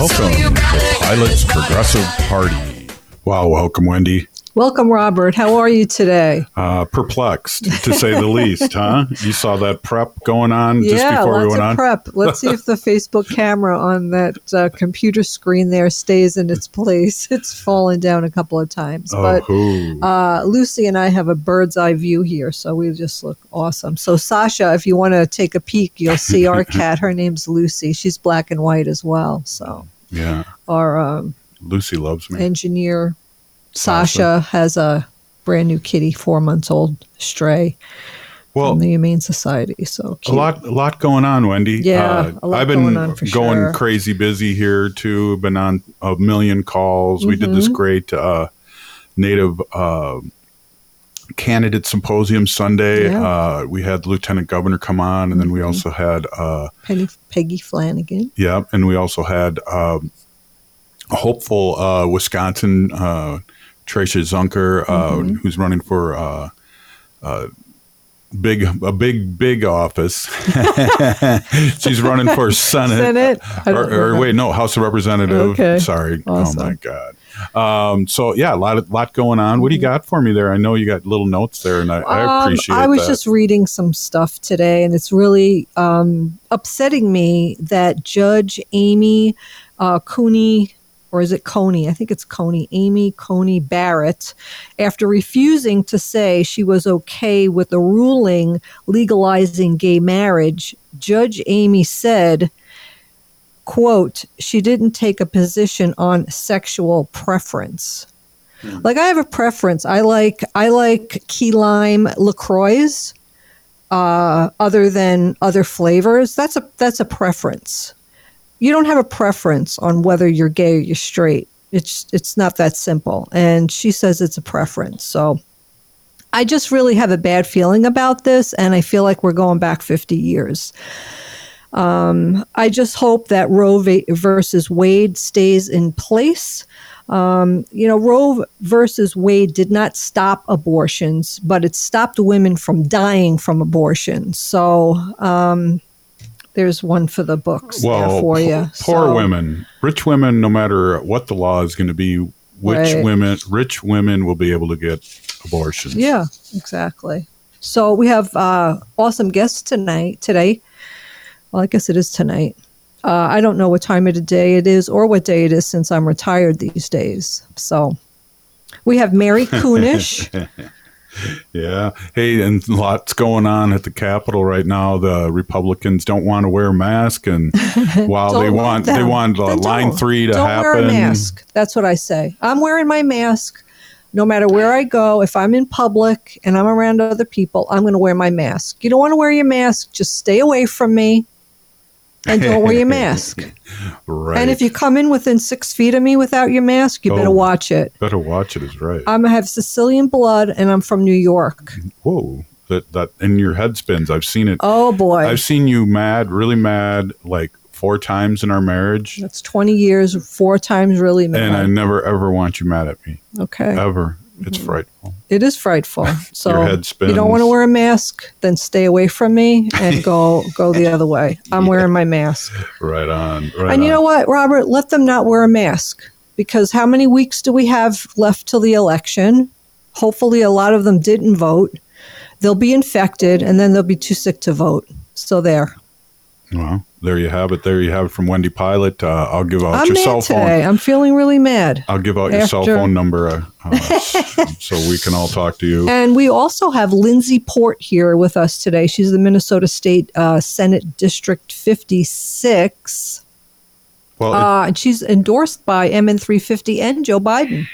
Welcome to Pilot's Progressive Party. Wow, welcome, Wendy. Welcome, Robert. How are you today? Uh, perplexed, to say the least, huh? You saw that prep going on just yeah, before lots we went of on? prep. Let's see if the Facebook camera on that uh, computer screen there stays in its place. It's fallen down a couple of times, Oh, but uh, Lucy and I have a bird's eye view here, so we just look awesome. So, Sasha, if you want to take a peek, you'll see our cat. Her name's Lucy. She's black and white as well. So, yeah, our um, Lucy loves me. engineer Sasha has a brand new kitty, four months old, stray well, from the Humane Society. So a lot, a lot going on, Wendy. Uh, Yeah, lot I've been going going sure. crazy busy here too. Been on a million calls. We did this Mm-hmm. great uh, native uh, candidate symposium Sunday. Yeah. Uh, we had the Lieutenant Governor come on, and then Mm-hmm. we also had. Uh, Penny, Peggy Flanagan. Yeah, and we also had um, a hopeful uh, Wisconsin Tricia Zunker, uh, Mm-hmm. who's running for uh, uh, big a big big office. She's running for Senate. Senate? Or, or wait, no, House of Representative. Okay. Sorry. Oh my God. Um, so yeah, a lot of, lot going on. What do you got for me there? I know you got little notes there, and I, I Um, appreciate. I was that. just reading some stuff today, and it's really um, upsetting me that Judge Amy uh, Cooney, or is it Coney? I think it's Coney, Amy Coney Barrett, after refusing to say she was okay with the ruling legalizing gay marriage, Judge Amy said, quote, she didn't take a position on sexual preference. Like I have a preference. I like I like key lime Lacroix, uh, other than other flavors. That's a that's a preference. You don't have a preference on whether you're gay or you're straight. It's it's not that simple. And she says it's a preference. So I just really have a bad feeling about this, and I feel like we're going back 50 years. Um, I just hope that Roe v- versus Wade stays in place. Um, you know, Roe versus Wade did not stop abortions, but it stopped women from dying from abortion. So um, there's one for the books well, for you. Poor So- women, rich women, no matter what the law is going to be, which Right. women, rich women will be able to get abortions. Yeah, exactly. So we have uh, awesome guests tonight. Today, well, I guess it is tonight. Uh, I don't know what time of the day it is or what day it is since I'm retired these days. So we have Mary Kunesh. Yeah. Hey, and lots going on at the Capitol right now. The Republicans don't want to wear a mask, and while they want they want uh, line three to don't happen. wear a mask. That's what I say. I'm wearing my mask no matter where I go. If I'm in public and I'm around other people, I'm going to wear my mask. You don't want to wear your mask, just stay away from me and don't wear your mask. Right. And if you come in within six feet of me without your mask, you better Oh. watch it. better watch it, is right. I'm, I have Sicilian blood and I'm from New York. Whoa, that that and your head spins. I've seen it. Oh boy. I've seen you mad, really mad, like four times in our marriage, That's 20 years, four times really mad. and I never ever want you mad at me okay. ever. It's frightful. It is frightful. So Your head you don't want to wear a mask, then stay away from me and go go the other way. I'm wearing my mask. Right on. Right And you on. know what, Robert? Let them not wear a mask because how many weeks do we have left till the election? Hopefully, a lot of them didn't vote. They'll be infected and then they'll be too sick to vote. So there. Well, there you have it. There you have it from Wendy Pilot. Uh, I'll give out I'm your cell phone. today. I'm feeling really mad. I'll give out your cell phone number uh, uh, so we can all talk to you. And we also have Lindsay Port here with us today. She's the Minnesota State uh, Senate District 56. Well, it- Uh, and she's endorsed by MN350 and Joe Biden.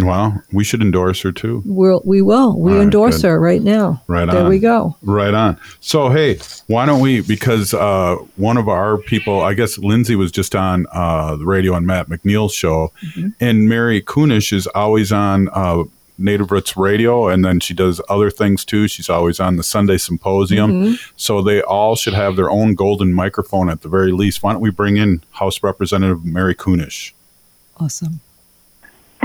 Well, we should endorse her too. We'll, we will. We All endorse her right now. Right on. There we go. Right on. So, hey, why don't we? Because uh, one of our people, I guess Lindsay was just on uh, the radio on Matt McNeil's show, Mm-hmm. and Mary Kunesh is always on uh, Native Roots Radio, and then she does other things too. She's always on the Sunday Symposium. Mm-hmm. So they all should have their own golden microphone at the very least. Why don't we bring in House Representative Mary Kunesh? Awesome.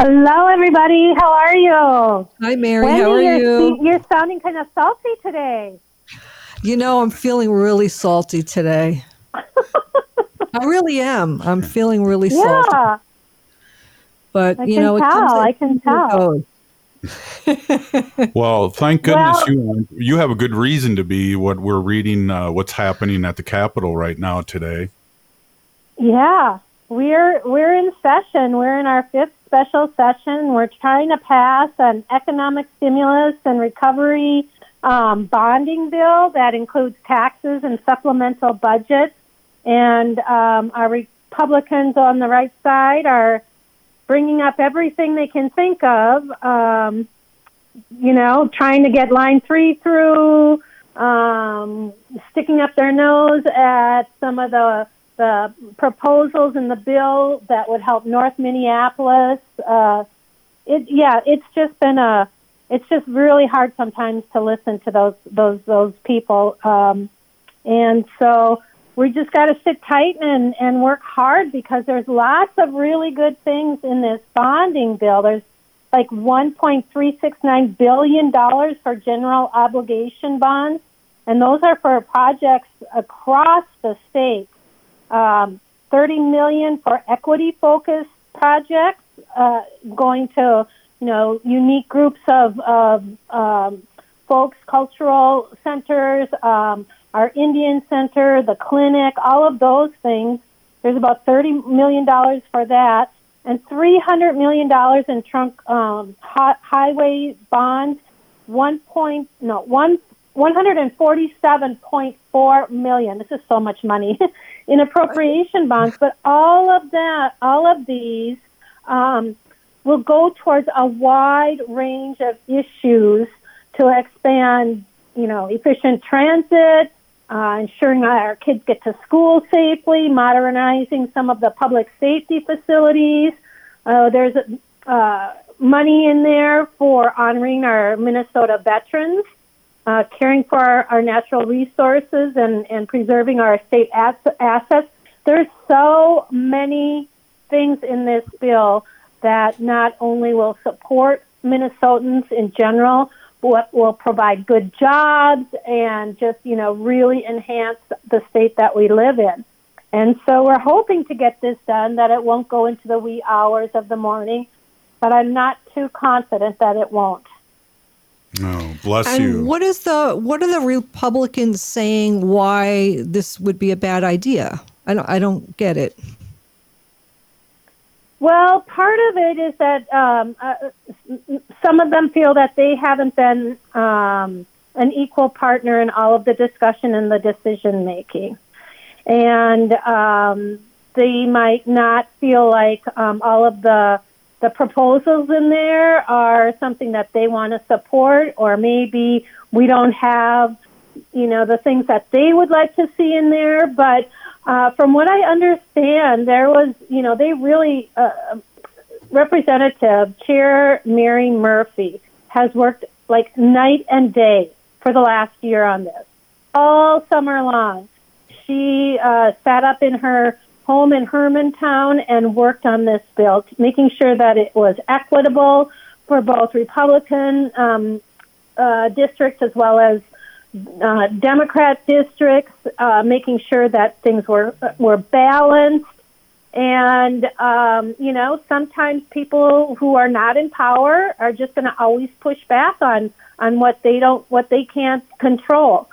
Hello, everybody. How are you? Hi, Mary. Wendy, How are you're, you? You're sounding kind of salty today. You know, I'm feeling really salty today. I really am. I'm feeling really yeah. salty. But I you can know, it tell. comes I can tell. Well, thank goodness Well- you you have a good reason to be. What we're reading, uh, what's happening at the Capitol right now today. Yeah, we're we're in session. We're in our fifth special session. We're trying to pass an economic stimulus and recovery um, bonding bill that includes taxes and supplemental budget. And um, our Republicans on the right side are bringing up everything they can think of. Um, you know, trying to get line three through, um, sticking up their nose at some of the the proposals in the bill that would help North Minneapolis. Uh, it, yeah, it's just been a, it's just really hard sometimes to listen to those those those people, um, and so we just got to sit tight and and work hard because there's lots of really good things in this bonding bill. There's like 1.369 billion dollars for general obligation bonds, and those are for projects across the state um, 30 million for equity focused projects uh, going to you know unique groups of, of um, folks cultural centers um, our indian center the clinic all of those things. There's about 30 million dollars for that and 300 million dollars in trunk um, hi- highway bonds. One point no one 147.4 million. This is so much money in appropriation bonds, but all of that, all of these um, will go towards a wide range of issues to expand, you know, efficient transit, uh, ensuring our kids get to school safely, modernizing some of the public safety facilities. Uh, there's uh, money in there for honoring our Minnesota veterans uh, caring for our, our, natural resources and, and preserving our state assets. There's so many things in this bill that not only will support Minnesotans in general, but will provide good jobs and just, you know, really enhance the state that we live in. And so we're hoping to get this done, that it won't go into the wee hours of the morning, but I'm not too confident that it won't. Oh, bless and you. what is the what are the Republicans saying why this would be a bad idea? I don't I don't get it. Well, part of it is that um, uh, some of them feel that they haven't been um, an equal partner in all of the discussion and the decision making, and um, they might not feel like um, all of the the proposals in there are something that they want to support, or maybe we don't have, you know, the things that they would like to see in there. But uh, from what I understand, there was, you know, they really, uh, Representative Chair Mary Murphy has worked like night and day for the last year on this, all summer long. She uh, sat up in her home in Hermantown and worked on this bill, making sure that it was equitable for both Republican um, uh, districts as well as uh, Democrat districts, uh, making sure that things were were balanced. And um, you know, sometimes people who are not in power are just going to always push back on on what they don't, what they can't control.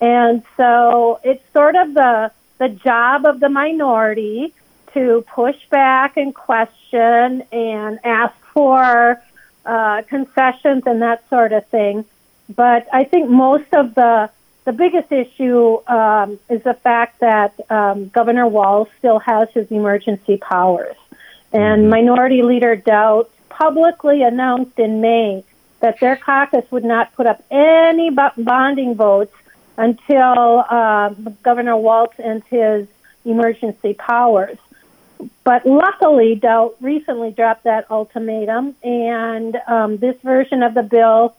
And so it's sort of the the job of the minority to push back and question and ask for uh, concessions and that sort of thing. But I think most of the the biggest issue um, is the fact that um, Governor Walz still has his emergency powers, and mm-hmm. Minority Leader Daudt publicly announced in May that their caucus would not put up any bonding votes until uh, Governor Walz and his emergency powers. But luckily, Daudt recently dropped that ultimatum, and um, this version of the bill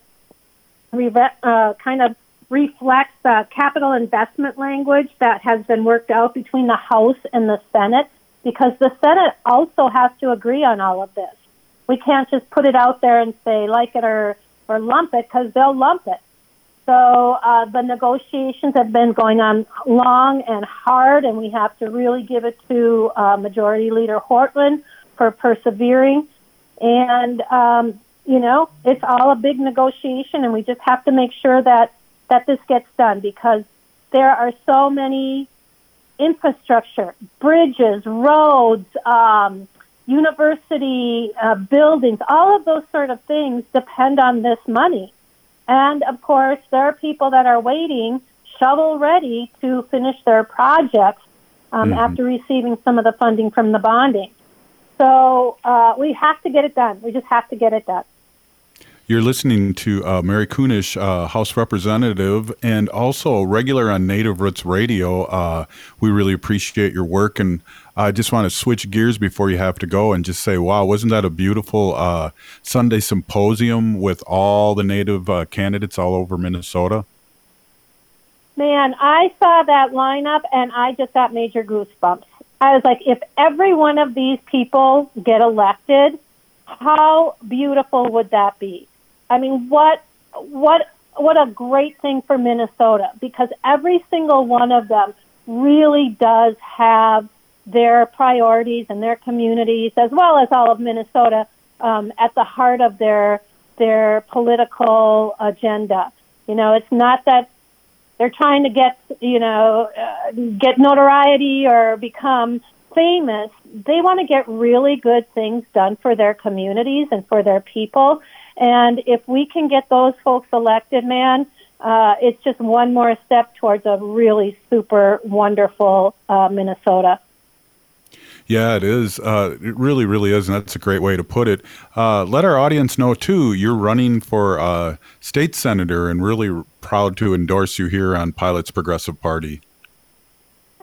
uh, kind of reflects the capital investment language that has been worked out between the House and the Senate, because the Senate also has to agree on all of this. We can't just put it out there and say like it or or lump it, because they'll lump it. So uh, the negotiations have been going on long and hard, and we have to really give it to uh, Majority Leader Hortman for persevering. And um, you know, it's all a big negotiation, and we just have to make sure that that this gets done because there are so many infrastructure, bridges, roads, um, university uh, buildings, all of those sort of things depend on this money. And of course, there are people that are waiting, shovel ready to finish their projects um, mm-hmm. after receiving some of the funding from the bonding. So uh, we have to get it done. We just have to get it done. You're listening to uh, Mary Kunesh, uh, House Representative, and also a regular on Native Roots Radio. Uh, we really appreciate your work, and I just want to switch gears before you have to go and just say, wow, wasn't that a beautiful uh, Sunday symposium with all the Native uh, candidates all over Minnesota? Man, I saw that lineup and I just got major goosebumps. I was like, if every one of these people get elected, how beautiful would that be? I mean, what what what a great thing for Minnesota because every single one of them really does have their priorities and their communities, as well as all of Minnesota, um, at the heart of their their political agenda. You know, it's not that they're trying to get you know uh, get notoriety or become famous. They want to get really good things done for their communities and for their people. And if we can get those folks elected, man, uh, it's just one more step towards a really super wonderful uh, Minnesota. Yeah, it is. Uh, it really, really is, and that's a great way to put it. Uh, let our audience know too. You're running for uh, state senator, and really proud to endorse you here on Pilots Progressive Party.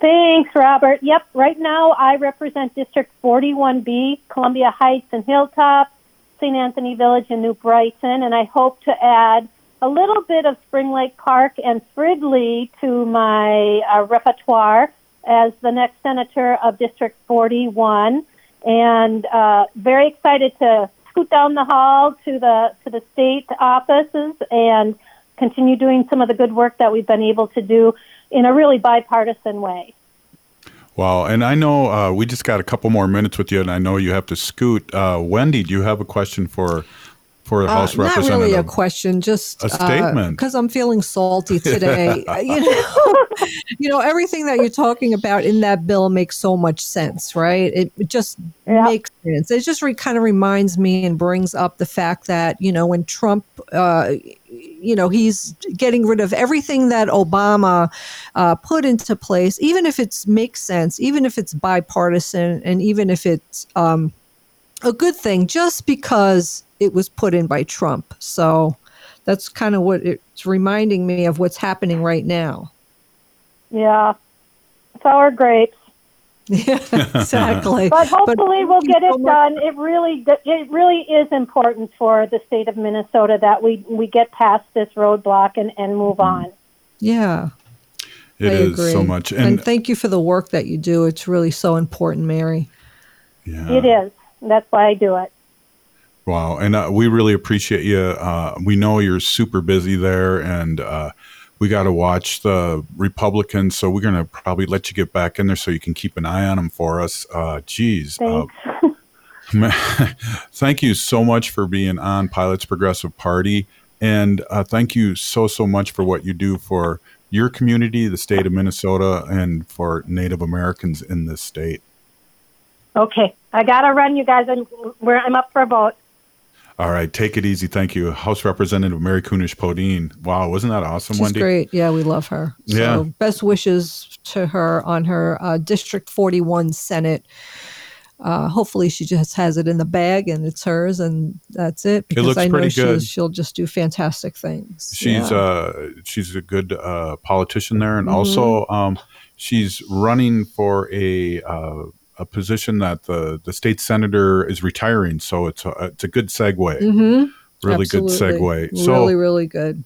Thanks, Robert. Yep. Right now, I represent District 41B, Columbia Heights and Hilltop. St. Anthony Village and New Brighton, and I hope to add a little bit of Spring Lake Park and Fridley to my uh, repertoire as the next senator of District 41, and uh, very excited to scoot down the hall to the to the state offices and continue doing some of the good work that we've been able to do in a really bipartisan way. Wow. And I know uh, we just got a couple more minutes with you, and I know you have to scoot. Uh, Wendy, do you have a question for for the uh, House Representative? Not really a question, just a uh, statement. Because I'm feeling salty today. you know, you know everything that you're talking about in that bill makes so much sense, right? It, it just yeah. makes sense. It just re- kind of reminds me and brings up the fact that you know when Trump uh, you know he's getting rid of everything that Obama uh, put into place, even if it makes sense, even if it's bipartisan, and even if it's um, a good thing, just because it was put in by Trump. So that's kind of what it's reminding me of what's happening right now. Yeah, sour grapes. Yeah, exactly. but hopefully but we'll get it done. It really, it really is important for the state of Minnesota that we we get past this roadblock and and move mm-hmm. on. Yeah, it I is agree. so much. And, and, thank you for the work that you do. It's really so important, Mary. Yeah, it is. That's why I do it. Wow, and uh, we really appreciate you. Uh, we know you're super busy there, and uh, we got to watch the Republicans, so we're going to probably let you get back in there so you can keep an eye on them for us. Uh, geez. Uh, thank you so much for being on Pilots Progressive Party. And uh, thank you so, so much for what you do for your community, the state of Minnesota, and for Native Americans in this state. Okay. I got to run, you guys. I'm, I'm up for a vote. All right, take it easy. Thank you, House Representative Mary Kunesh Podein. Wow, wasn't that awesome, She's Wendy? great. Yeah, we love her. So yeah. Best wishes to her on her uh, District 41 Senate. Uh, hopefully, she just has it in the bag and it's hers, and that's it. Because it looks I know pretty good. she'll just do fantastic things. She's yeah. uh, she's a good uh, politician there, and mm-hmm. also um, she's running for a uh, a position that the the state senator is retiring, so it's a, it's a good segue. Mm-hmm. Really Absolutely. good segue. So, really, really good.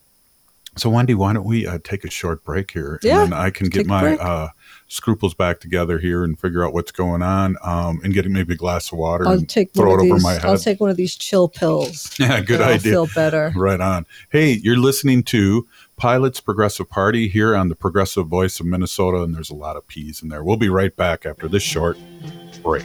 So, Wendy, why don't we uh, take a short break here, yeah, and then I can get my uh, scruples back together here and figure out what's going on, um, and get maybe a glass of water I'll and take throw one it of over these. my head. I'll take one of these chill pills. yeah, good and I'll idea. feel better. Right on. Hey, you're listening to Pilots Progressive Party here on the Progressive Voice of Minnesota, and there's a lot of P's in there. We'll be right back after this short break.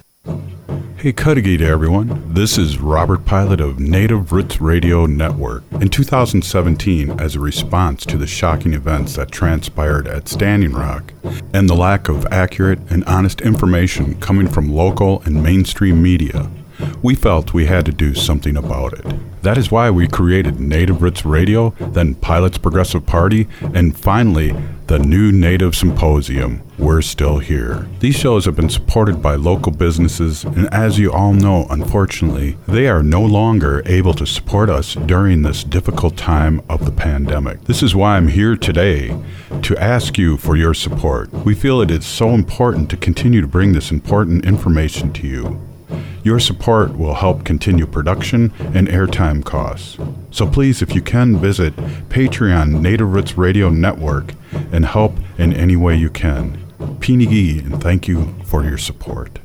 Hey, Cudahy everyone. This is Robert Pilot of Native Roots Radio Network. In 2017, as a response to the shocking events that transpired at Standing Rock and the lack of accurate and honest information coming from local and mainstream media, we felt we had to do something about it. That is why we created Native Roots Radio, then Pilots Progressive Party, and finally, the new Native Symposium. We're still here. These shows have been supported by local businesses, and as you all know, unfortunately, they are no longer able to support us during this difficult time of the pandemic. This is why I'm here today to ask you for your support. We feel it is so important to continue to bring this important information to you. Your support will help continue production and airtime costs. So please, if you can, visit Patreon Native Roots Radio Network and help in any way you can. Pinigi, and thank you for your support.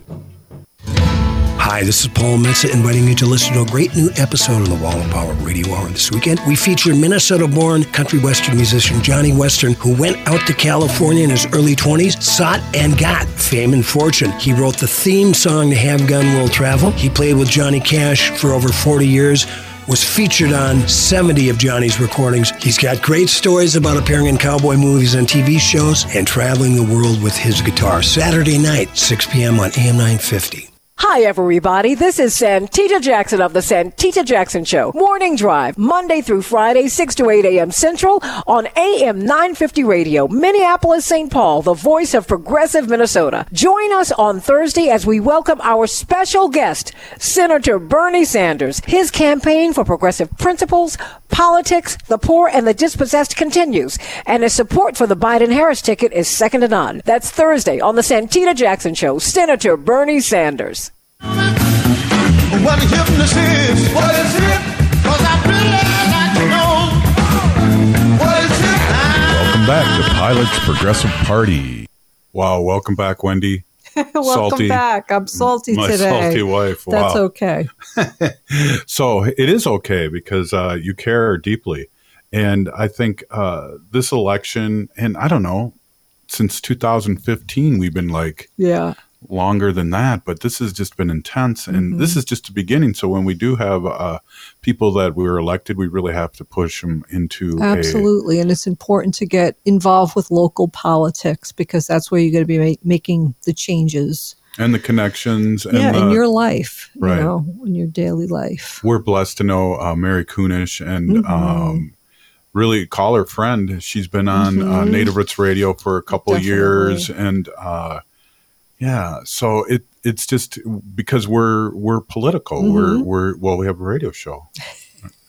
Hi, this is Paul Metsa inviting you to listen to a great new episode of the Wall of Power Radio Hour this weekend. We feature Minnesota born country western musician Johnny Western, who went out to California in his early 20s, sought and got fame and fortune. He wrote the theme song to Have Gun Will Travel. He played with Johnny Cash for over 40 years was featured on 70 of Johnny's recordings. He's got great stories about appearing in cowboy movies and TV shows and traveling the world with his guitar. Saturday night, 6 p.m. on AM 950. Hi, everybody. This is Santita Jackson of the Santita Jackson Show. Morning Drive, Monday through Friday, 6 to 8 a.m. Central on AM 950 Radio, Minneapolis, St. Paul, the voice of progressive Minnesota. Join us on Thursday as we welcome our special guest, Senator Bernie Sanders. His campaign for progressive principles, politics, the poor, and the dispossessed continues, and his support for the Biden Harris ticket is second to none. That's Thursday on the Santita Jackson Show, Senator Bernie Sanders. What hypnosis? What is it? Cause I really like to know. What is it? Welcome back to Pilots Progressive Party. Wow, welcome back, Wendy. Welcome Salty. back. I'm salty My today. salty wife. That's okay. so it is okay because uh, you care deeply. And I think uh, this election, and I don't know, since 2015, we've been like Yeah. Longer than that, but this has just been intense. And Mm-hmm. this is just the beginning. So when we do have uh, people that we were elected, we really have to push them into a. Absolutely. And it's important to get involved with local politics because that's where you're going to be ma- making the changes. And the connections. And yeah, the, in your life, right. you know, in your daily life. we're blessed to know uh, Mary Kunesh and Mhm. um, really call her friend. She's been on uh, Mhm. Native Roots Radio for a couple of Definitely. years, and uh, yeah, so it it's just because we're we're political. We're Mhm. we're well, we have a radio show,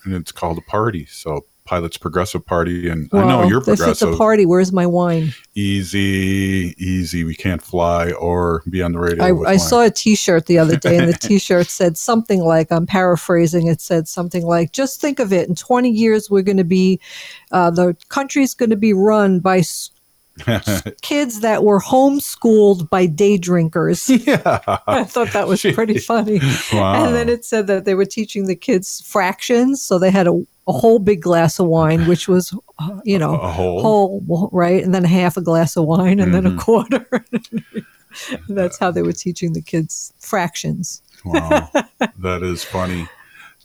and it's called the Party. So Pilots Progressive Party, and I know you're If it's progressive. a party, where's my wine? Easy, easy. We can't fly or be on the radio. I, I saw a T-shirt the other day, and the T-shirt said something like, "I'm paraphrasing." It said something like, "Just think of it. In 20 years, we're going to be, uh, the country's going to be run by s- kids that were homeschooled by day drinkers." yeah. I thought that was pretty funny. Wow. And then it said that they were teaching the kids fractions, so they had a, a whole big glass of wine, which was, uh, you know, a whole. whole, right, and then half a glass of wine, and then a Mhm. quarter. That's how they were teaching the kids fractions. Wow, that is funny.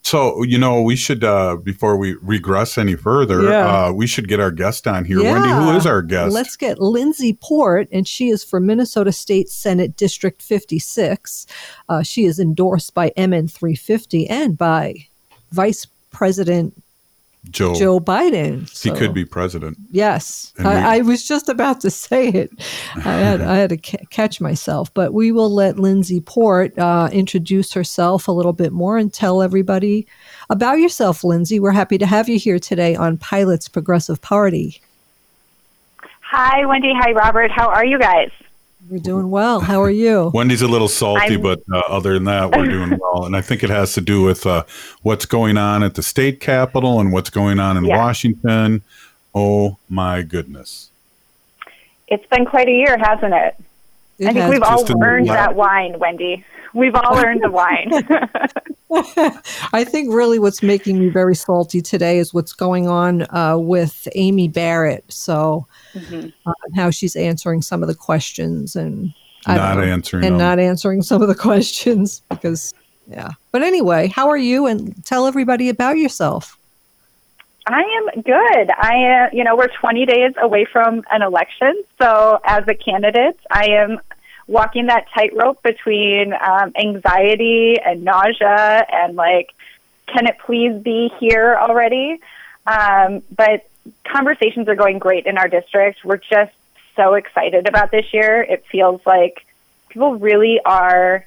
So, you know, we should, uh, before we regress any further, Yeah. uh, we should get our guest on here. Wendy, who is our guest? Let's get Lindsay Port, and she is from Minnesota State Senate District 56. Uh, she is endorsed by MN 350 and by Vice President Joe. Joe Biden. he could be president. Yes, And we- I, I was just about to say it. I had I had to ca- catch myself, but we will let Lindsay Port uh, introduce herself a little bit more and tell everybody about yourself, Lindsay. We're happy to have you here today on Pilots Progressive Party. Hi, Wendy. Hi, Robert. How are you guys? We're doing well. How are you? Wendy's a little salty, I'm- but uh, other than that, we're doing well. And I think it has to do with uh, what's going on at the state capitol and what's going on in Yeah. Washington. Oh my goodness! It's been quite a year, hasn't it? It I think has- we've all Just in earned last- that wine, Wendy. We've all earned the wine. I think really what's making me very salty today is what's going on uh, with Amy Barrett. So, Mm-hmm. uh, how she's answering some of the questions and don't know, answering and them. not answering some of the questions because yeah. But anyway, how are you? And tell everybody about yourself. I am good. I, uh, you know, we're 20 days away from an election. So, as a candidate, I am walking that tightrope between um, anxiety and nausea and like, can it please be here already? Um, but conversations are going great in our district. We're just so excited about this year. It feels like people really are,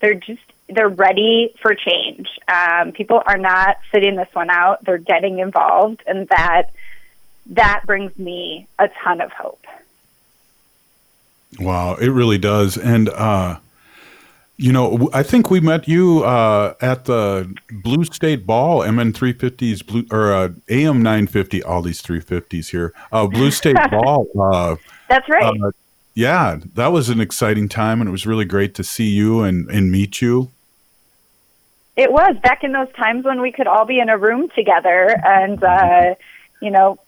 they're just, they're ready for change. Um, people are not sitting this one out. They're getting involved, and that that brings me a ton of hope. Wow, it really does. And uh, you know, I think we met you uh, at the Blue State Ball, MN 350s, Blue or uh, AM 950. All these 350s here. Uh, Blue State Ball. Uh, That's right. uh, yeah, that was an exciting time, and it was really great to see you and, and meet you. It was back in those times when we could all be in a room together and, uh, you know,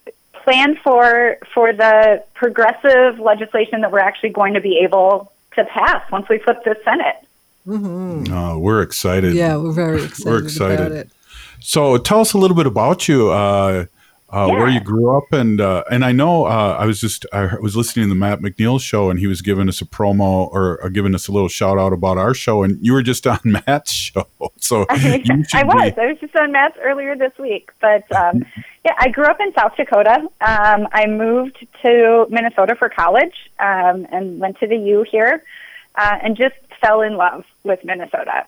plan for for the progressive legislation that we're actually going to be able to pass once we flip the Senate. Uh, we're excited. Yeah, we're very excited, We're excited. about it. So tell us a little bit about you, uh, uh, where you grew up, and uh, and I know uh, I was just I was listening to the Matt McNeil show, and he was giving us a promo or, or giving us a little shout out about our show, and you were just on Matt's show, so I was. be- I was just on Matt's earlier this week. But um, yeah, I grew up in South Dakota. Um, I moved to Minnesota for college um, and went to the U here uh, and just fell in love with Minnesota.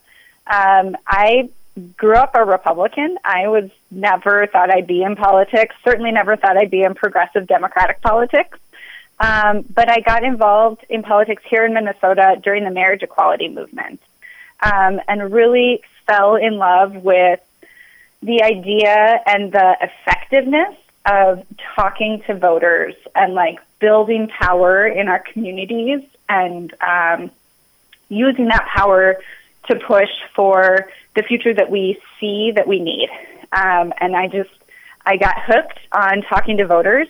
Um, I grew up a Republican. I was never thought I'd be in politics, certainly never thought I'd be in progressive Democratic politics. Um, but I got involved in politics here in Minnesota during the marriage equality movement um, and really fell in love with the idea and the effectiveness of talking to voters and like building power in our communities and um, using that power to push for the future that we see that we need. Um, and I just, I got hooked on talking to voters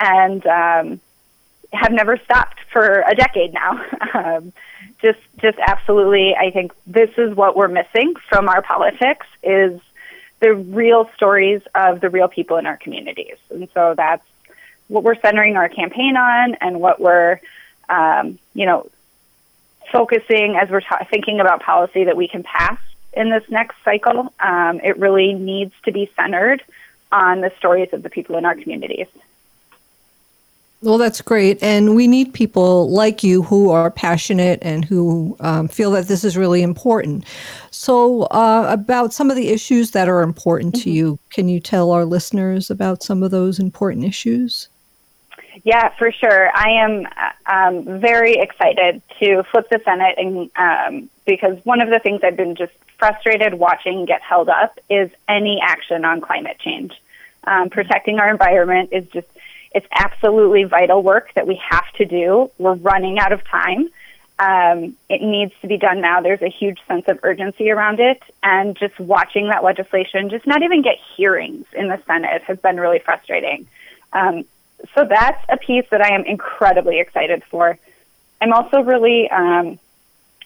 and um, have never stopped for a decade now. um, just, just absolutely, I think this is what we're missing from our politics is the real stories of the real people in our communities. And so that's what we're centering our campaign on and what we're, um, you know, focusing as we're ta- thinking about policy that we can pass in this next cycle. Um, it really needs to be centered on the stories of the people in our communities. Well, that's great. And we need people like you who are passionate and who um, feel that this is really important. So, uh, about some of the issues that are important to you, can you tell our listeners about some of those important issues? Yeah, for sure. I am uh, um, very excited to flip the Senate, and um, because one of the things I've been just frustrated watching get held up is any action on climate change. Um, protecting our environment is just it's absolutely vital work that we have to do. We're running out of time. Um, it needs to be done now. There's a huge sense of urgency around it, and just watching that legislation, just not even get hearings in the Senate, has been really frustrating. Um, so that's a piece that I am incredibly excited for. I'm also really um,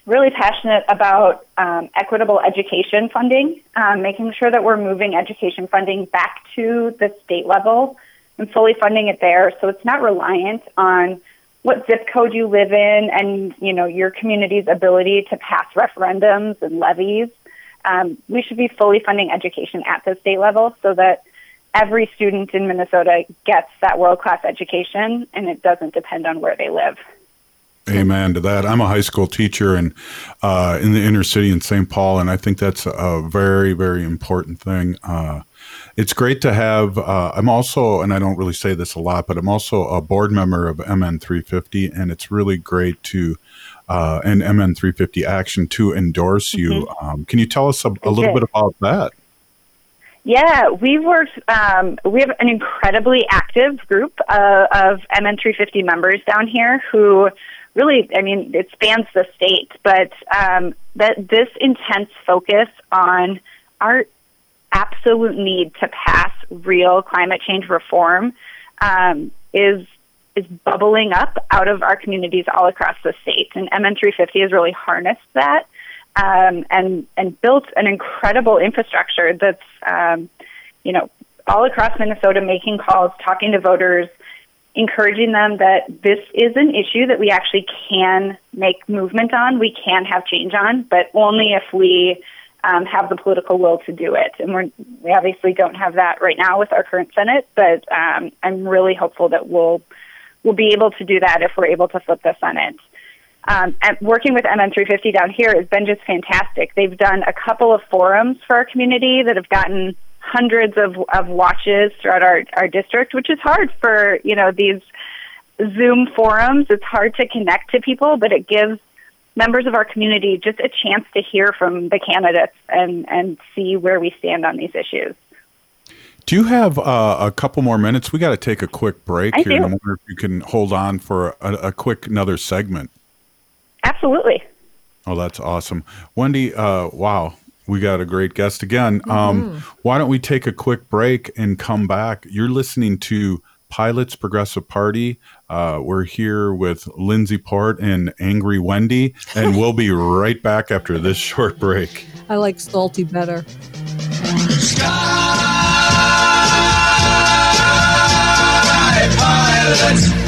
really passionate about um, equitable education funding, um, making sure that we're moving education funding back to the state level and fully funding it there, so it's not reliant on what zip code you live in and you know your community's ability to pass referendums and levies. Um, we should be fully funding education at the state level so that every student in Minnesota gets that world class education and it doesn't depend on where they live. Amen to that. I'm a high school teacher and uh, in the inner city in St. Paul, and I think that's a very, very important thing. Uh, it's great to have. Uh, I'm also, and I don't really say this a lot, but I'm also a board member of MN 350, and it's really great to uh, and MN 350 Action to endorse you. Mm-hmm. Um, can you tell us a, a little bit about that? Yeah, we've worked. Um, we have an incredibly active group uh, of MN350 members down here who really, I mean, it spans the state, but um, that this intense focus on our absolute need to pass real climate change reform um, is is bubbling up out of our communities all across the state, and MN350 has really harnessed that um, and and built an incredible infrastructure that's um, you know all across Minnesota, making calls, talking to voters, encouraging them that this is an issue that we actually can make movement on, we can have change on, but only if we um, have the political will to do it. And we're, we obviously don't have that right now with our current Senate, but um, I'm really hopeful that we'll we'll be able to do that if we're able to flip the Senate. Um, and working with MN350 down here has been just fantastic. They've done a couple of forums for our community that have gotten hundreds of, of watches throughout our, our district, which is hard for, you know, these Zoom forums. It's hard to connect to people, but it gives members of our community just a chance to hear from the candidates and, and see where we stand on these issues. Do you have uh, a couple more minutes? We got to take a quick break I here. do. I wonder if you can hold on for a, a quick another segment. Absolutely. Oh, that's awesome. Wendy, uh, wow, we got a great guest again. Um, why don't we take a quick break and come back? You're listening to Pilots Progressive Party. Uh, we're here with Lindsay Port and Angry Wendy, and we'll be right back after this short break. I like salty better. Sky Pilots.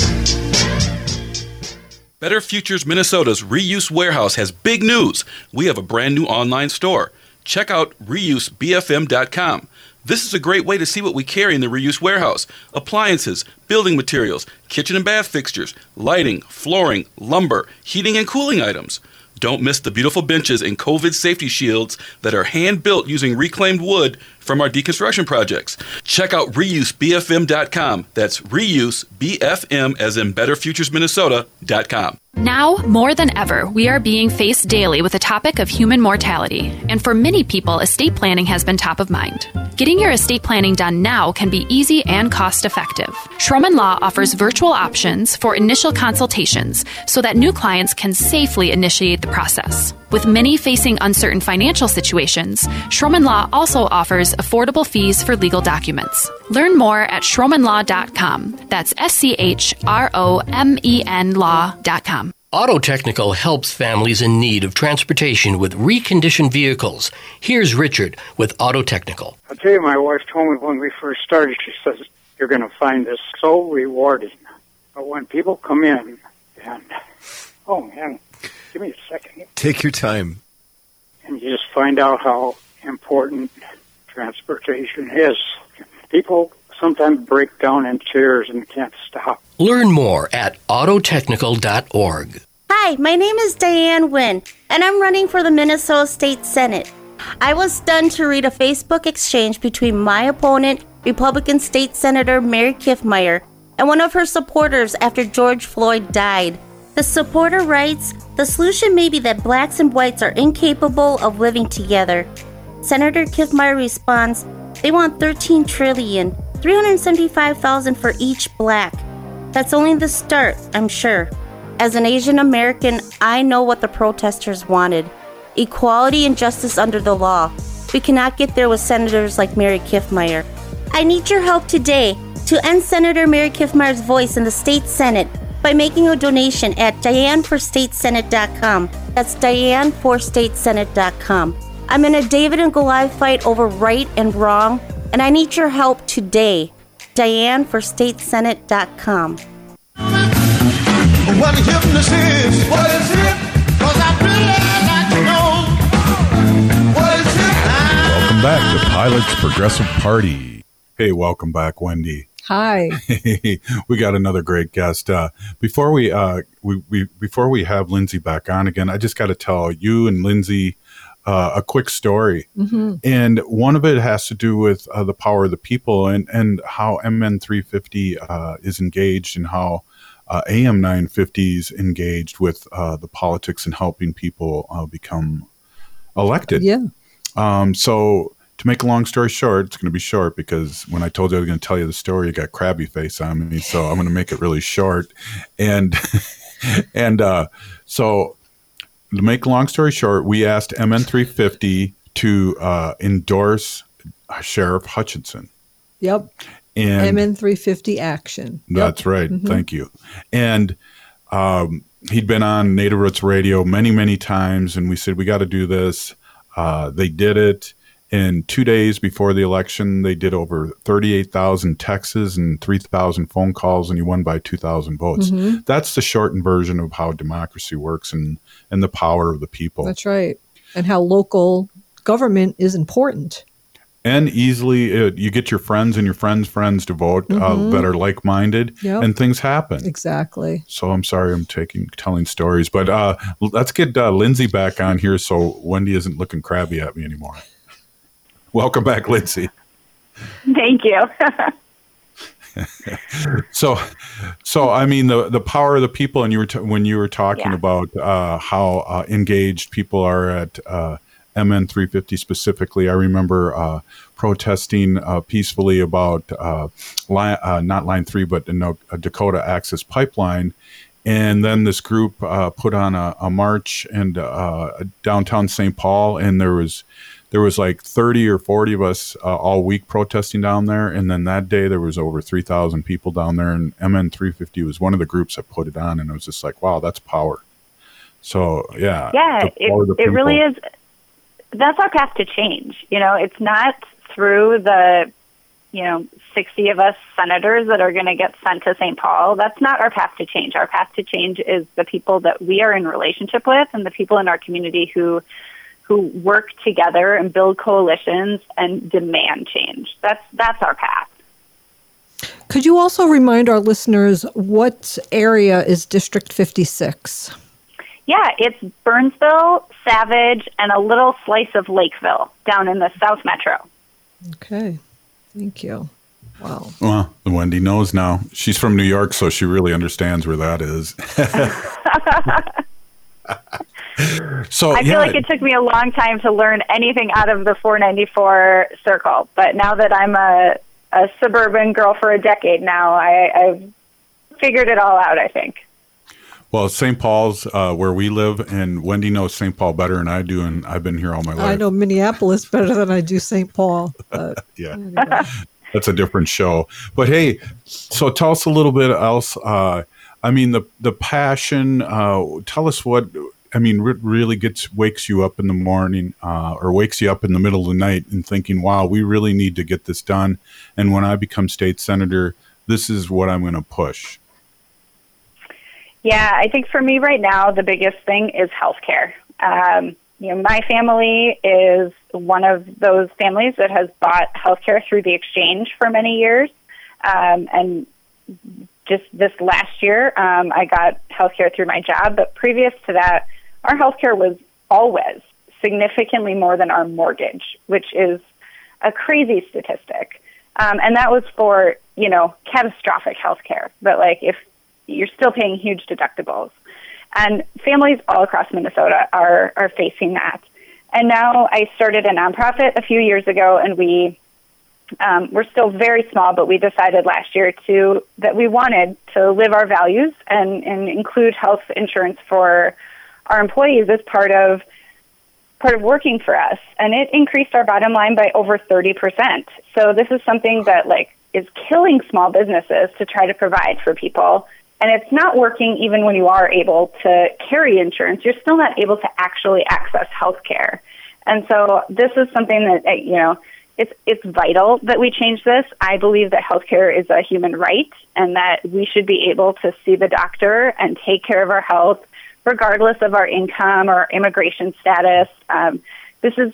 Better Futures Minnesota's Reuse Warehouse has big news. We have a brand new online store. Check out reusebfm.com. This is a great way to see what we carry in the Reuse Warehouse appliances, building materials, kitchen and bath fixtures, lighting, flooring, lumber, heating and cooling items. Don't miss the beautiful benches and COVID safety shields that are hand built using reclaimed wood from our deconstruction projects. Check out reusebfm.com. That's reusebfm as in Better Futures Minnesota.com. Now, more than ever, we are being faced daily with the topic of human mortality, and for many people, estate planning has been top of mind. Getting your estate planning done now can be easy and cost effective. Schromen Law offers virtual options for initial consultations so that new clients can safely initiate the process. With many facing uncertain financial situations, Schromen Law also offers affordable fees for legal documents. Learn more at schromenlaw.com. That's S C H R O M E N law.com. Auto Technical helps families in need of transportation with reconditioned vehicles. Here's Richard with Auto Technical. I'll tell you, my wife told me when we first started, she says, you're going to find this so rewarding. But when people come in and, oh man, give me a second, Take your time. and you just find out how important transportation is. People sometimes break down in tears and can't stop. Learn more at autotechnical.org. Hi, my name is Diane Nguyen, and I'm running for the Minnesota State Senate. I was stunned to read a Facebook exchange between my opponent, Republican State Senator Mary Kiffmeyer, and one of her supporters after George Floyd died. The supporter writes The solution may be that blacks and whites are incapable of living together. Senator Kiffmeyer responds They want 13 trillion, 375,000 for each black. That's only the start, I'm sure. As an Asian American, I know what the protesters wanted equality and justice under the law. We cannot get there with senators like Mary Kiffmeyer. I need your help today to end Senator Mary Kiffmeyer's voice in the state Senate. By making a donation at dianeforstatesenate.com. That's dianeforstatesenate.com. I'm in a David and Goliath fight over right and wrong, and I need your help today. dianeforstatesenate.com. What hypnosis is, what is it? Cause I really like to know. What is it? Welcome back to Pilot's Progressive Party. Hey, welcome back, Wendy. Hi. we got another great guest. Uh, before we, uh, we, we before we have Lindsay back on again, I just got to tell you and Lindsay uh, a quick story, Mhm. and one of it has to do with uh, the power of the people and and how MN three fifty uh, is engaged and how uh, AM nine fifty is engaged with uh, the politics and helping people uh, become elected. Yeah. Um, so to make a long story short, it's going to be short because when I told you I was going to tell you the story, you got crabby face on me. So I'm going to make it really short. And and uh, so to make a long story short, we asked MN350 to uh, endorse Sheriff Hutchinson. Yep. And MN350 action. that's right. Mhm. Thank you. And um, he'd been on Native Roots Radio many, many times, and we said we got to do this. Uh, they did it in two days before the election. They did over thirty-eight thousand texts and three thousand phone calls, and he won by two thousand votes. Mhm. That's the shortened version of how democracy works and and the power of the people. That's right. And how local government is important. and easily uh, you get your friends and your friends' friends to vote uh, Mhm. that are like-minded, Yep. and things happen. Exactly. So I'm sorry I'm taking telling stories, but uh, let's get uh, Lindsay back on here so Wendy isn't looking crabby at me anymore. Welcome back, Lindsay. Thank you. So, so I mean the the power of the people, and you were t- when you were talking Yeah. about uh, how uh, engaged people are at uh, MN 350 specifically. I remember uh, protesting uh, peacefully about uh, line, uh, not line three, but the no, Dakota Access Pipeline. And then this group uh, put on a, a march and uh, downtown St. Paul, and there was there was like 30 or 40 of us uh, all week protesting down there and then that day there was over 3000 people down there and mn 350 was one of the groups that put it on and it was just like wow that's power so yeah yeah, the power of the it, it really is. That's our path to change. You know, it's not through the, you know, 60 of us senators that are going to get sent to St. Paul. That's not our path to change. Our path to change is the people that we are in relationship with and the people in our community who who work together and build coalitions and demand change. That's that's our path. Could you also remind our listeners what area is District 56? Yeah, it's Burnsville, Savage, and a little slice of Lakeville down in the South Metro. Okay. Thank you. Wow. well wendy knows now she's from new york so she really understands where that is so I feel yeah, like it took me a long time to learn anything out of the 494 circle, but now that I'm a, a suburban girl for a decade now, I, I've figured it all out. I think. well st paul's uh, where we live and wendy knows st paul better than i do and i've been here all my life I know Minneapolis better than I do St. Paul. But yeah that's a different show. But hey, so tell us a little bit else. Uh, I mean, the the passion. Uh, tell us what. I mean, re- really gets wakes you up in the morning, uh, or wakes you up in the middle of the night, and thinking, "Wow, we really need to get this done." And when I become state senator, this is what I'm going to push. Yeah, I think for me right now, the biggest thing is healthcare. Um, you know, my family is one of those families that has bought healthcare through the exchange for many years, um, and just this last year, um, I got healthcare through my job. But previous to that, our healthcare was always significantly more than our mortgage, which is a crazy statistic. Um, and that was for, you know, catastrophic health care. But like if you're still paying huge deductibles. And families all across Minnesota are, are facing that. And now I started a nonprofit a few years ago and we um, we're still very small, but we decided last year to that we wanted to live our values and, and include health insurance for our employees as part of part of working for us, and it increased our bottom line by over thirty percent. So this is something that like is killing small businesses to try to provide for people, and it's not working even when you are able to carry insurance. You're still not able to actually access health care. And so this is something that, you know, it's, it's vital that we change this. I believe that healthcare is a human right and that we should be able to see the doctor and take care of our health regardless of our income or immigration status. Um, this is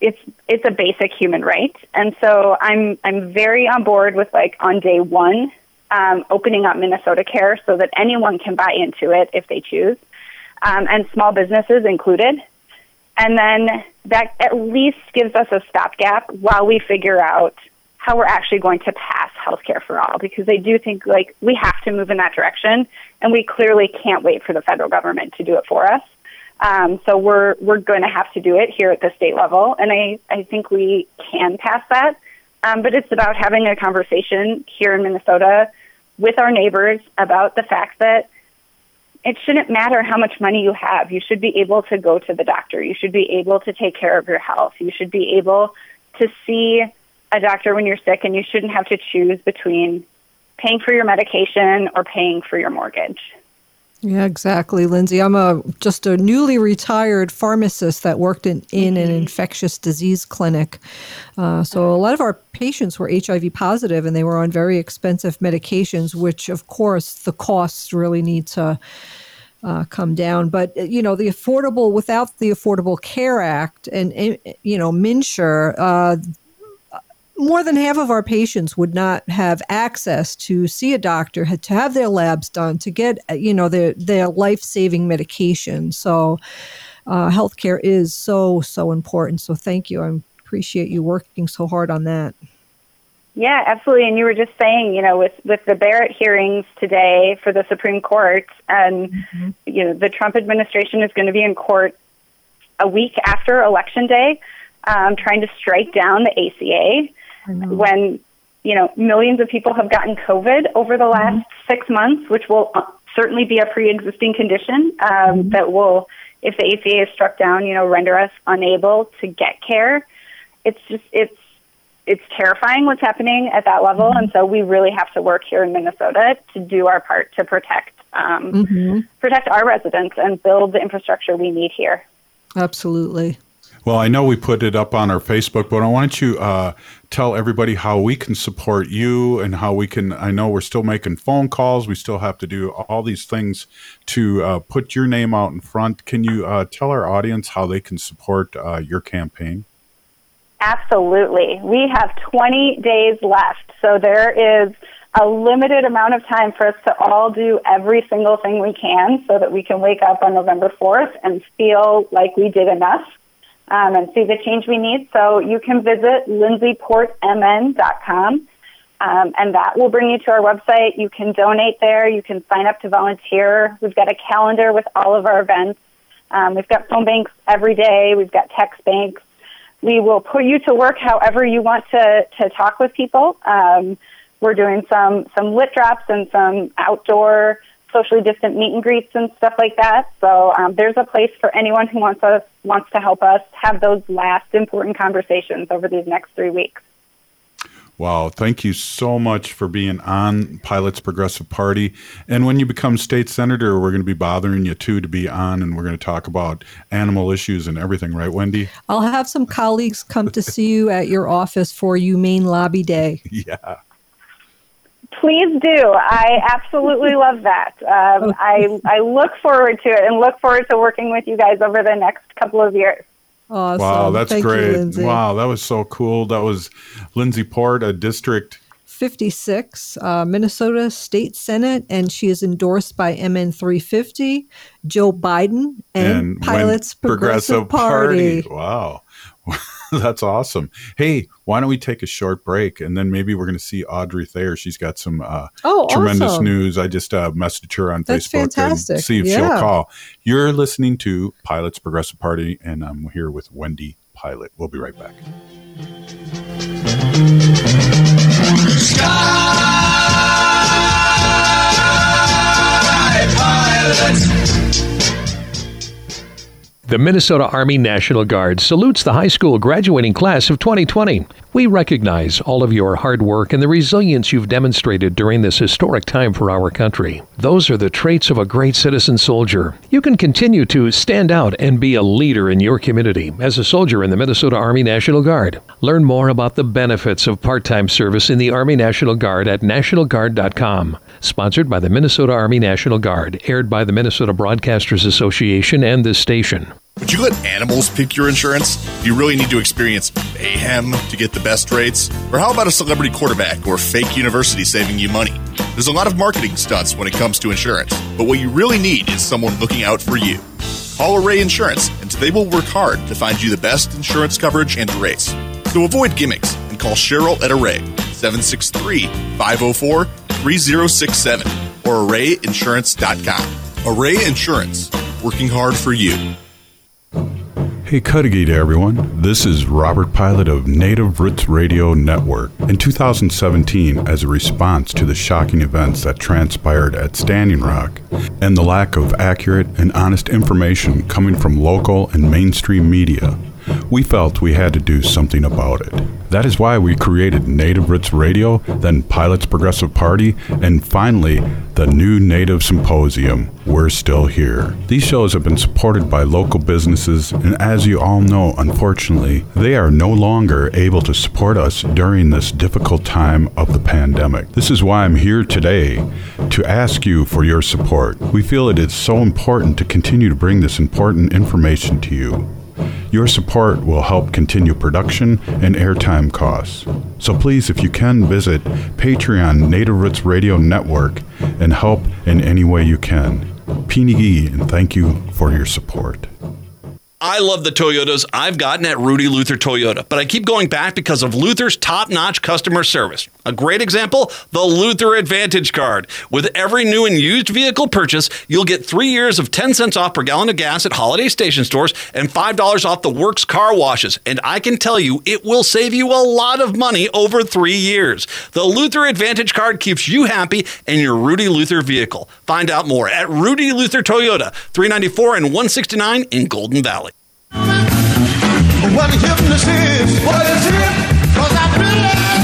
it's it's a basic human right, and so I'm I'm very on board with like on day one um, opening up Minnesota Care so that anyone can buy into it if they choose, um, and small businesses included. And then that at least gives us a stopgap while we figure out how we're actually going to pass healthcare for all because they do think like we have to move in that direction and we clearly can't wait for the federal government to do it for us. Um, so we're we're going to have to do it here at the state level, and I I think we can pass that. Um, but it's about having a conversation here in Minnesota with our neighbors about the fact that it shouldn't matter how much money you have. You should be able to go to the doctor. You should be able to take care of your health. You should be able to see a doctor when you're sick, and you shouldn't have to choose between paying for your medication or paying for your mortgage. Yeah, exactly, Lindsay. I'm a just a newly retired pharmacist that worked in, in an infectious disease clinic. Uh, so a lot of our patients were HIV positive, and they were on very expensive medications, which, of course, the costs really need to uh, come down. But you know, the affordable without the Affordable Care Act and you know MNsure, uh, more than half of our patients would not have access to see a doctor, to have their labs done, to get you know their their life saving medication. So, uh, healthcare is so so important. So, thank you. I appreciate you working so hard on that. Yeah, absolutely. And you were just saying, you know, with with the Barrett hearings today for the Supreme Court, and mm-hmm. you know, the Trump administration is going to be in court a week after Election Day, um, trying to strike down the ACA when you know millions of people have gotten COVID over the last mm-hmm. six months, which will uh, certainly be a pre-existing condition um, mm-hmm. that will, if the ACA is struck down, you know, render us unable to get care. It's just it's it's terrifying what's happening at that level, mm-hmm. and so we really have to work here in Minnesota to do our part to protect um, mm-hmm. protect our residents and build the infrastructure we need here. Absolutely. Well, I know we put it up on our Facebook, but I want you uh, tell everybody how we can support you and how we can. I know we're still making phone calls. We still have to do all these things to uh, put your name out in front. Can you uh, tell our audience how they can support uh, your campaign? Absolutely. We have 20 days left. So there is a limited amount of time for us to all do every single thing we can so that we can wake up on November 4th and feel like we did enough um, and see the change we need. So you can visit lindsayportmn.com. Um, and that will bring you to our website. You can donate there. You can sign up to volunteer. We've got a calendar with all of our events. Um, we've got phone banks every day. We've got text banks. We will put you to work however you want to, to talk with people. Um, we're doing some, some lit drops and some outdoor socially distant meet and greets and stuff like that. So um, there's a place for anyone who wants us wants to help us have those last important conversations over these next three weeks. Wow, thank you so much for being on Pilots Progressive Party. And when you become state senator, we're going to be bothering you too to be on, and we're going to talk about animal issues and everything, right, Wendy? I'll have some colleagues come to see you at your office for Humane Lobby Day. Yeah. Please do. I absolutely love that. Um, I I look forward to it and look forward to working with you guys over the next couple of years. Awesome. Wow, that's Thank great. You, wow, that was so cool. That was Lindsay Port, a district 56, uh, Minnesota State Senate, and she is endorsed by MN 350, Joe Biden, and, and Pilots Progressive, Progressive Party. Party. Wow. That's awesome. Hey, why don't we take a short break and then maybe we're going to see Audrey Thayer. She's got some uh, oh, tremendous awesome. news. I just uh, messaged her on That's Facebook fantastic. and see if yeah. she'll call. You're listening to Pilots Progressive Party, and I'm here with Wendy Pilot. We'll be right back. Sky Pilots. The Minnesota Army National Guard salutes the high school graduating class of 2020. We recognize all of your hard work and the resilience you've demonstrated during this historic time for our country. Those are the traits of a great citizen soldier. You can continue to stand out and be a leader in your community as a soldier in the Minnesota Army National Guard. Learn more about the benefits of part time service in the Army National Guard at NationalGuard.com. Sponsored by the Minnesota Army National Guard, aired by the Minnesota Broadcasters Association and this station. Would you let animals pick your insurance? Do you really need to experience mayhem to get the best rates? Or how about a celebrity quarterback or fake university saving you money? There's a lot of marketing stunts when it comes to insurance, but what you really need is someone looking out for you. Call Array Insurance, and they will work hard to find you the best insurance coverage and rates. So avoid gimmicks and call Cheryl at Array 763 504 3067 or arrayinsurance.com. Array Insurance, working hard for you. Hey, Cudahy to everyone. This is Robert Pilot of Native Roots Radio Network. In 2017, as a response to the shocking events that transpired at Standing Rock and the lack of accurate and honest information coming from local and mainstream media, we felt we had to do something about it. That is why we created Native Roots Radio, then Pilots Progressive Party, and finally, the new Native Symposium. We're still here. These shows have been supported by local businesses, and as you all know, unfortunately, they are no longer able to support us during this difficult time of the pandemic. This is why I'm here today to ask you for your support. We feel it is so important to continue to bring this important information to you. Your support will help continue production and airtime costs. So please, if you can, visit Patreon Native Roots Radio Network and help in any way you can. Pinigi, and thank you for your support. I love the Toyotas I've gotten at Rudy Luther Toyota, but I keep going back because of Luther's top notch customer service. A great example the Luther Advantage Card. With every new and used vehicle purchase, you'll get three years of 10 cents off per gallon of gas at holiday station stores and $5 off the works car washes. And I can tell you, it will save you a lot of money over three years. The Luther Advantage Card keeps you happy in your Rudy Luther vehicle. Find out more at Rudy Luther Toyota, 394 and 169 in Golden Valley. What hypnosis what is it? Cause I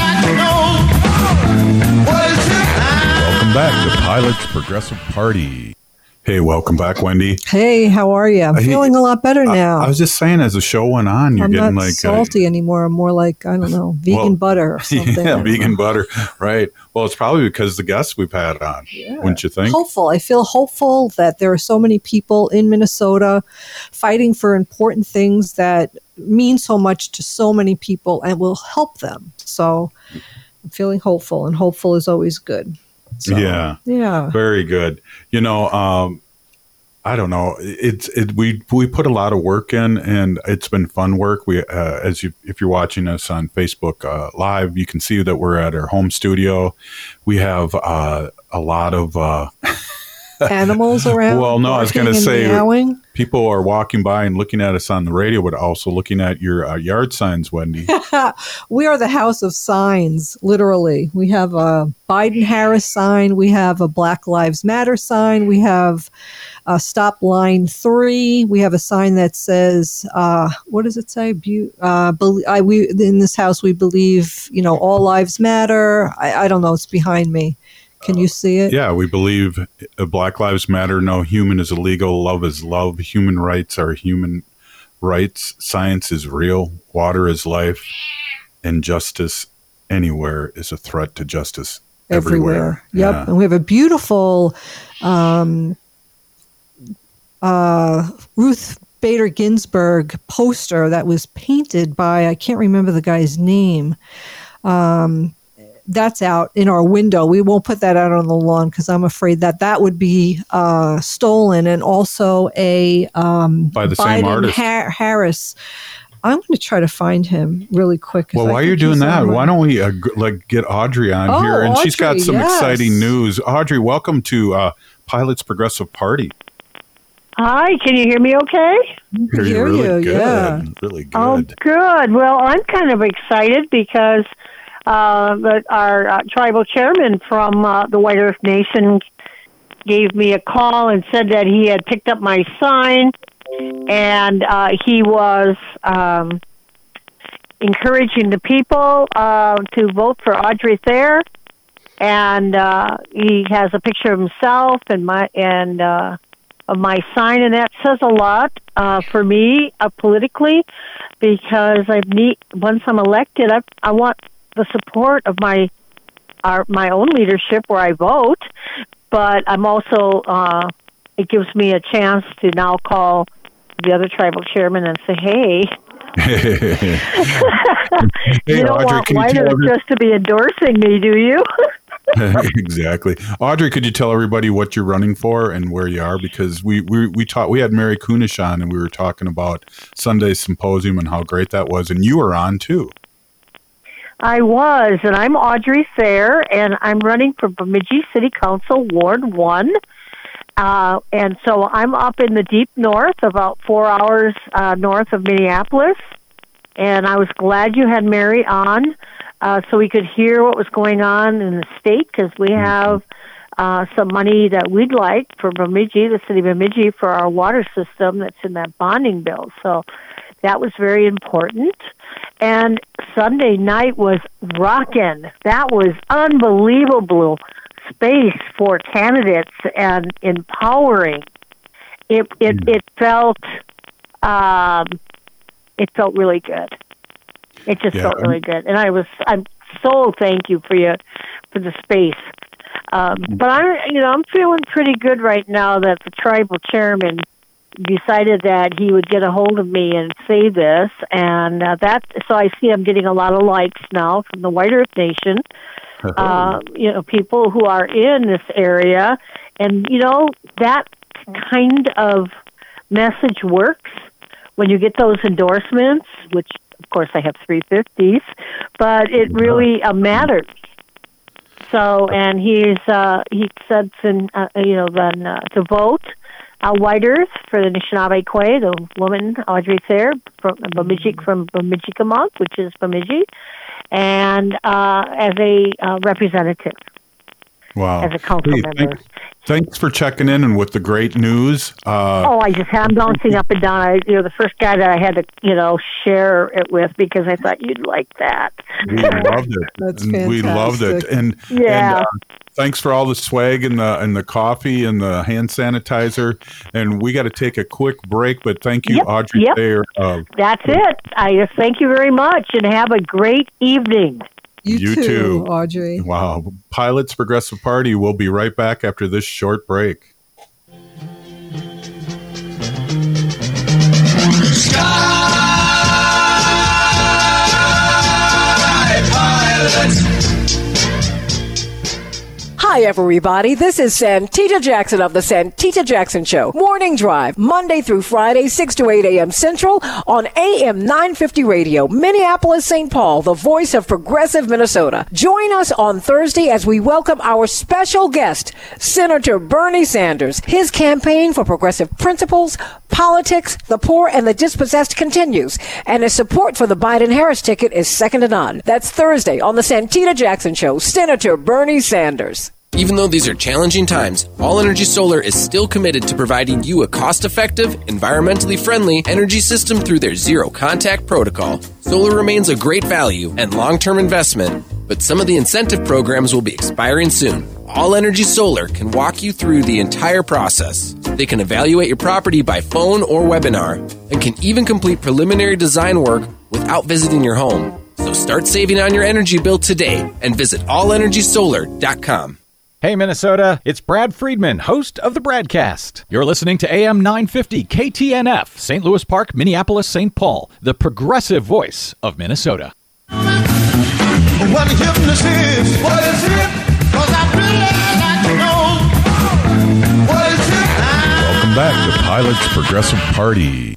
Welcome back to Pilots Progressive Party. Hey, welcome back, Wendy. Hey, how are you? I'm Hey, feeling a lot better now. I was just saying, as the show went on, you're I'm getting not like uh, salty anymore. I'm more like I don't know, vegan Well, butter or something. yeah, vegan butter, right? Well, it's probably because the guests we've had on, wouldn't you think? hopeful. I feel hopeful that there are so many people in Minnesota fighting for important things that mean so much to so many people and will help them. So I'm feeling hopeful, and hopeful is always good. So, yeah, yeah. very good. You know, um, I don't know. It's it. We we put a lot of work in, and it's been fun work. We uh, as you if you're watching us on Facebook uh, live, you can see that we're at our home studio. We have uh, a lot of. Animals around. well, no, I was going to say meowing. people are walking by and looking at us on the radio, but also looking at your uh, yard signs, Wendy. we are the house of signs, literally. We have a Biden Harris sign. We have a Black Lives Matter sign. We have a Stop Line 3. We have a sign that says, uh, what does it say? Bu- uh, bel- I, we, in this house, we believe, you know, all lives matter. I, I don't know. It's behind me. Can you see it? Yeah, we believe uh, Black Lives Matter. No human is illegal. Love is love. Human rights are human rights. Science is real. Water is life. And justice anywhere is a threat to justice everywhere. Yep. Yeah. And we have a beautiful um, uh, Ruth Bader Ginsburg poster that was painted by, I can't remember the guy's name. Um, that's out in our window. We won't put that out on the lawn because I'm afraid that that would be uh, stolen. And also a um, By the same artist. Har- Harris. I'm going to try to find him really quick. Well, I while you're doing that, why don't we uh, g- like get Audrey on Oh, here? And she's got some yes. exciting news. Audrey, welcome to uh, Pilots Progressive Party. Hi, can you hear me okay? Hear you really good. Really good. Oh, good. Well, I'm kind of excited because uh, our uh, tribal chairman from uh, the White Earth Nation gave me a call and said that he had picked up my sign and uh, he was um, encouraging the people uh, to vote for Audrey Thayer, and uh, he has a picture of himself and my and uh, of my sign, and that says a lot uh, for me uh, politically because I need once I'm elected, I I want the support of my our my own leadership where I vote, but I'm also uh, it gives me a chance to now call the other tribal chairman and say, hey. You don't Audrey, want can you White tell Earth every- just to be endorsing me, do you? exactly. Audrey, could you tell everybody what you're running for and where you are? Because we we we taught we had Mary Kunesh on and we were talking about Sunday's symposium and how great that was, and you were on too. I was, and I'm Audrey Thayer, and I'm running for Bemidji City Council Ward 1. Uh, and so I'm up in the deep north, about four hours uh, north of Minneapolis. And I was glad you had Mary on uh, so we could hear what was going on in the state because we have uh, some money that we'd like for Bemidji, the city of Bemidji, for our water system that's in that bonding bill. So that was very important. And Sunday night was rockin'. That was unbelievable space for candidates and empowering. It it it felt um, it felt really good. It just Yeah, felt really good, and I was I'm so thank you for you for the space. Um, but I'm you know, I'm feeling pretty good right now that the tribal chairman decided that he would get a hold of me and say this, and uh, that. So I see I'm getting a lot of likes now from the White Earth Nation. Uh, you know, people who are in this area, and you know that kind of message works when you get those endorsements, which of course I have 350s, but it really uh, matters. So, and he's uh, he said, in, uh, you know, then uh, to vote White for the Anishinaabe Kwe, the woman Audrey Thayer from Bemidji from Bemidji Bemidjikamok, which is Bemidji, and uh, as a uh, representative. Wow. As a council Hey, member. thank- thanks for checking in and with the great news. Uh, oh, I just I'm bouncing up and down. I, you're the first guy that I had to, you know, share it with because I thought you'd like that. we loved it. That's And We loved it. And Yeah. And, uh, thanks for all the swag and the and the coffee and the hand sanitizer. And we got to take a quick break, but thank you, Yep, Audrey yep. Thayer. Uh, That's it. I just thank you very much and have a great evening. You, too, Audrey. Wow. Pilots Progressive Party. We'll be right back after this short break. Hi, everybody. This is Santita Jackson of the Santita Jackson Show. Morning Drive, Monday through Friday, 6 to 8 a.m. Central on AM 950 Radio, Minneapolis, St. Paul, the voice of progressive Minnesota. Join us on Thursday as we welcome our special guest, Senator Bernie Sanders. His campaign for progressive principles, politics, the poor, and the dispossessed continues, and his support for the Biden Harris ticket is second to none. That's Thursday on the Santita Jackson Show, Senator Bernie Sanders. Even though these are challenging times, All Energy Solar is still committed to providing you a cost effective, environmentally friendly energy system through their zero contact protocol. Solar remains a great value and long term investment, but some of the incentive programs will be expiring soon. All Energy Solar can walk you through the entire process. They can evaluate your property by phone or webinar and can even complete preliminary design work without visiting your home. So start saving on your energy bill today and visit allenergysolar.com. Hey, Minnesota, it's Brad Friedman, host of the Bradcast. You're listening to AM 950 KTNF, St. Louis Park, Minneapolis, St. Paul, the progressive voice of Minnesota. What hypnosis? What is it? 'Cause I really like to know. What is it? Welcome back to Pilots Progressive Party.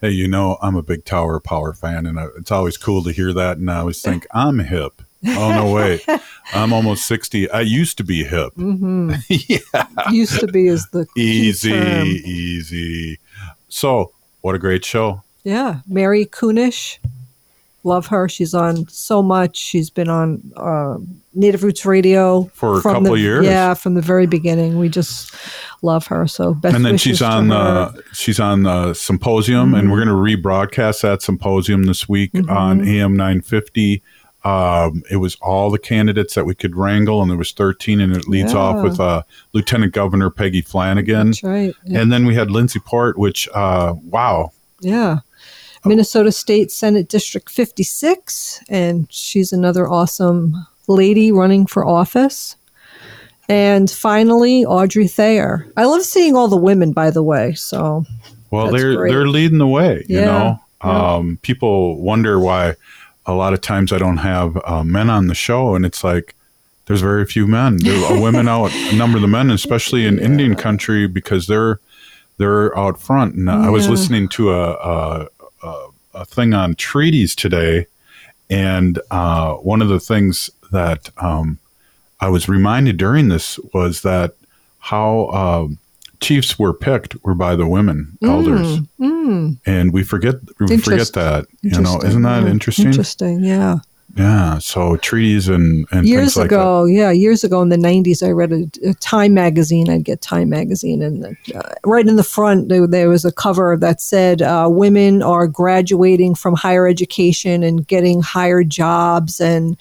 Hey, you know, I'm a big Tower Power fan, and uh, it's always cool to hear that. And I always think, I'm hip. Oh, no, way! I'm almost 60. I used to be hip. Mm-hmm. yeah. Used to be is the Easy, term. easy. So, what a great show. Yeah, Mary Kunesh. Love her. She's on so much. She's been on uh, Native Roots Radio For a couple the- years. Yeah, from the very beginning. We just love her. So best and then she's on uh, she's on the symposium, and we're going to rebroadcast that symposium this week Mhm. on AM nine fifty. Um, it was all the candidates that we could wrangle, and there was thirteen, and it leads off with uh, Lieutenant Governor Peggy Flanagan. That's right. Yeah. And then we had Lindsay Port, which uh, wow, Yeah. Minnesota State Senate District 56, and she's another awesome lady running for office. And finally, Audrey Thayer. I love seeing all the women, by the way. So, Well, they're great. they're leading the way. You Yeah, know, yeah. um, people wonder why a lot of times I don't have uh, men on the show, and it's like there's very few men. There are women outnumber the men, especially in Indian country, because they're they're out front. And I was listening to a, a a a thing on treaties today, and uh, one of the things that um, I was reminded during this was that how um, chiefs were picked were by the women elders Mm, mm. and we forget we forget that you know isn't that yeah. interesting Interesting, yeah. Yeah so treaties and and years things like that ago, yeah, years ago in the '90s, I read a, a Time magazine. I'd get Time magazine, and uh, right in the front there, there was a cover that said, uh, "Women are graduating from higher education and getting higher jobs, and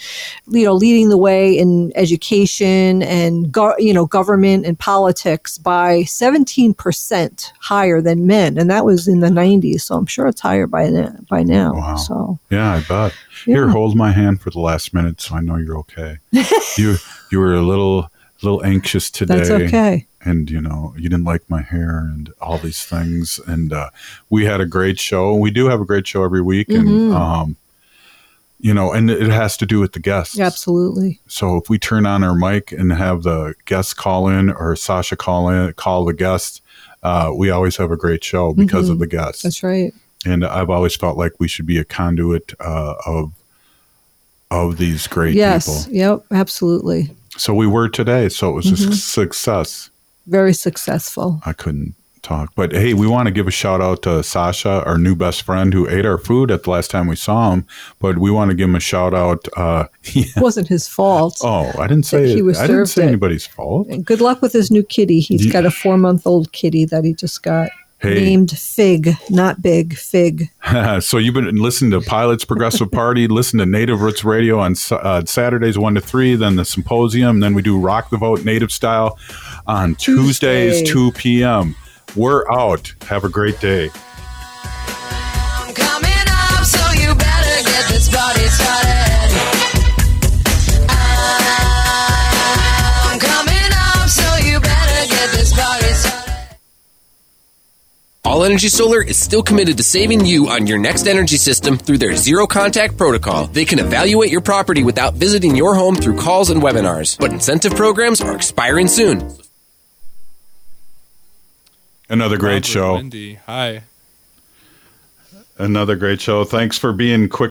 you know, leading the way in education and go- you know, government and politics by 17 percent higher than men." And that was in the '90s, so I'm sure it's higher by now. By now, wow. so yeah i bet here hold my hand for the last minute so i know you're okay you you were a little little anxious today That's okay. and you know you didn't like my hair and all these things and uh, we had a great show we do have a great show every week and Mhm. um you know and it has to do with the guests absolutely. So if we turn on our mic and have the guests call in or Sasha call in, call the guests, uh, we always have a great show because Mhm. of the guests. That's right. And I've always felt like we should be a conduit uh, of of these great yes. people. Yep. Absolutely. So we were today. So it was a Mhm. su- success. Very successful. I couldn't talk, but hey, we want to give a shout out to Sasha, our new best friend, who ate our food at the last time we saw him. But we want to give him a shout out. Uh, It wasn't his fault. oh, I didn't say he was I didn't say it. anybody's fault. And good luck with his new kitty. He's Yeah. got a four month old kitty that he just got Hey. named Fig, not Big, Fig. so you've been listening to Pilots Progressive Party, listen to Native Roots Radio on uh, Saturdays one to three, then the symposium, then we do Rock the Vote Native Style on Tuesdays Tuesday. two p.m. We're out. Have a great day. All Energy Solar is still committed to saving you on your next energy system through their zero contact protocol. They can evaluate your property without visiting your home through calls and webinars. But incentive programs are expiring soon. Another great show. Wendy, hi. Another great show. Thanks for being quick.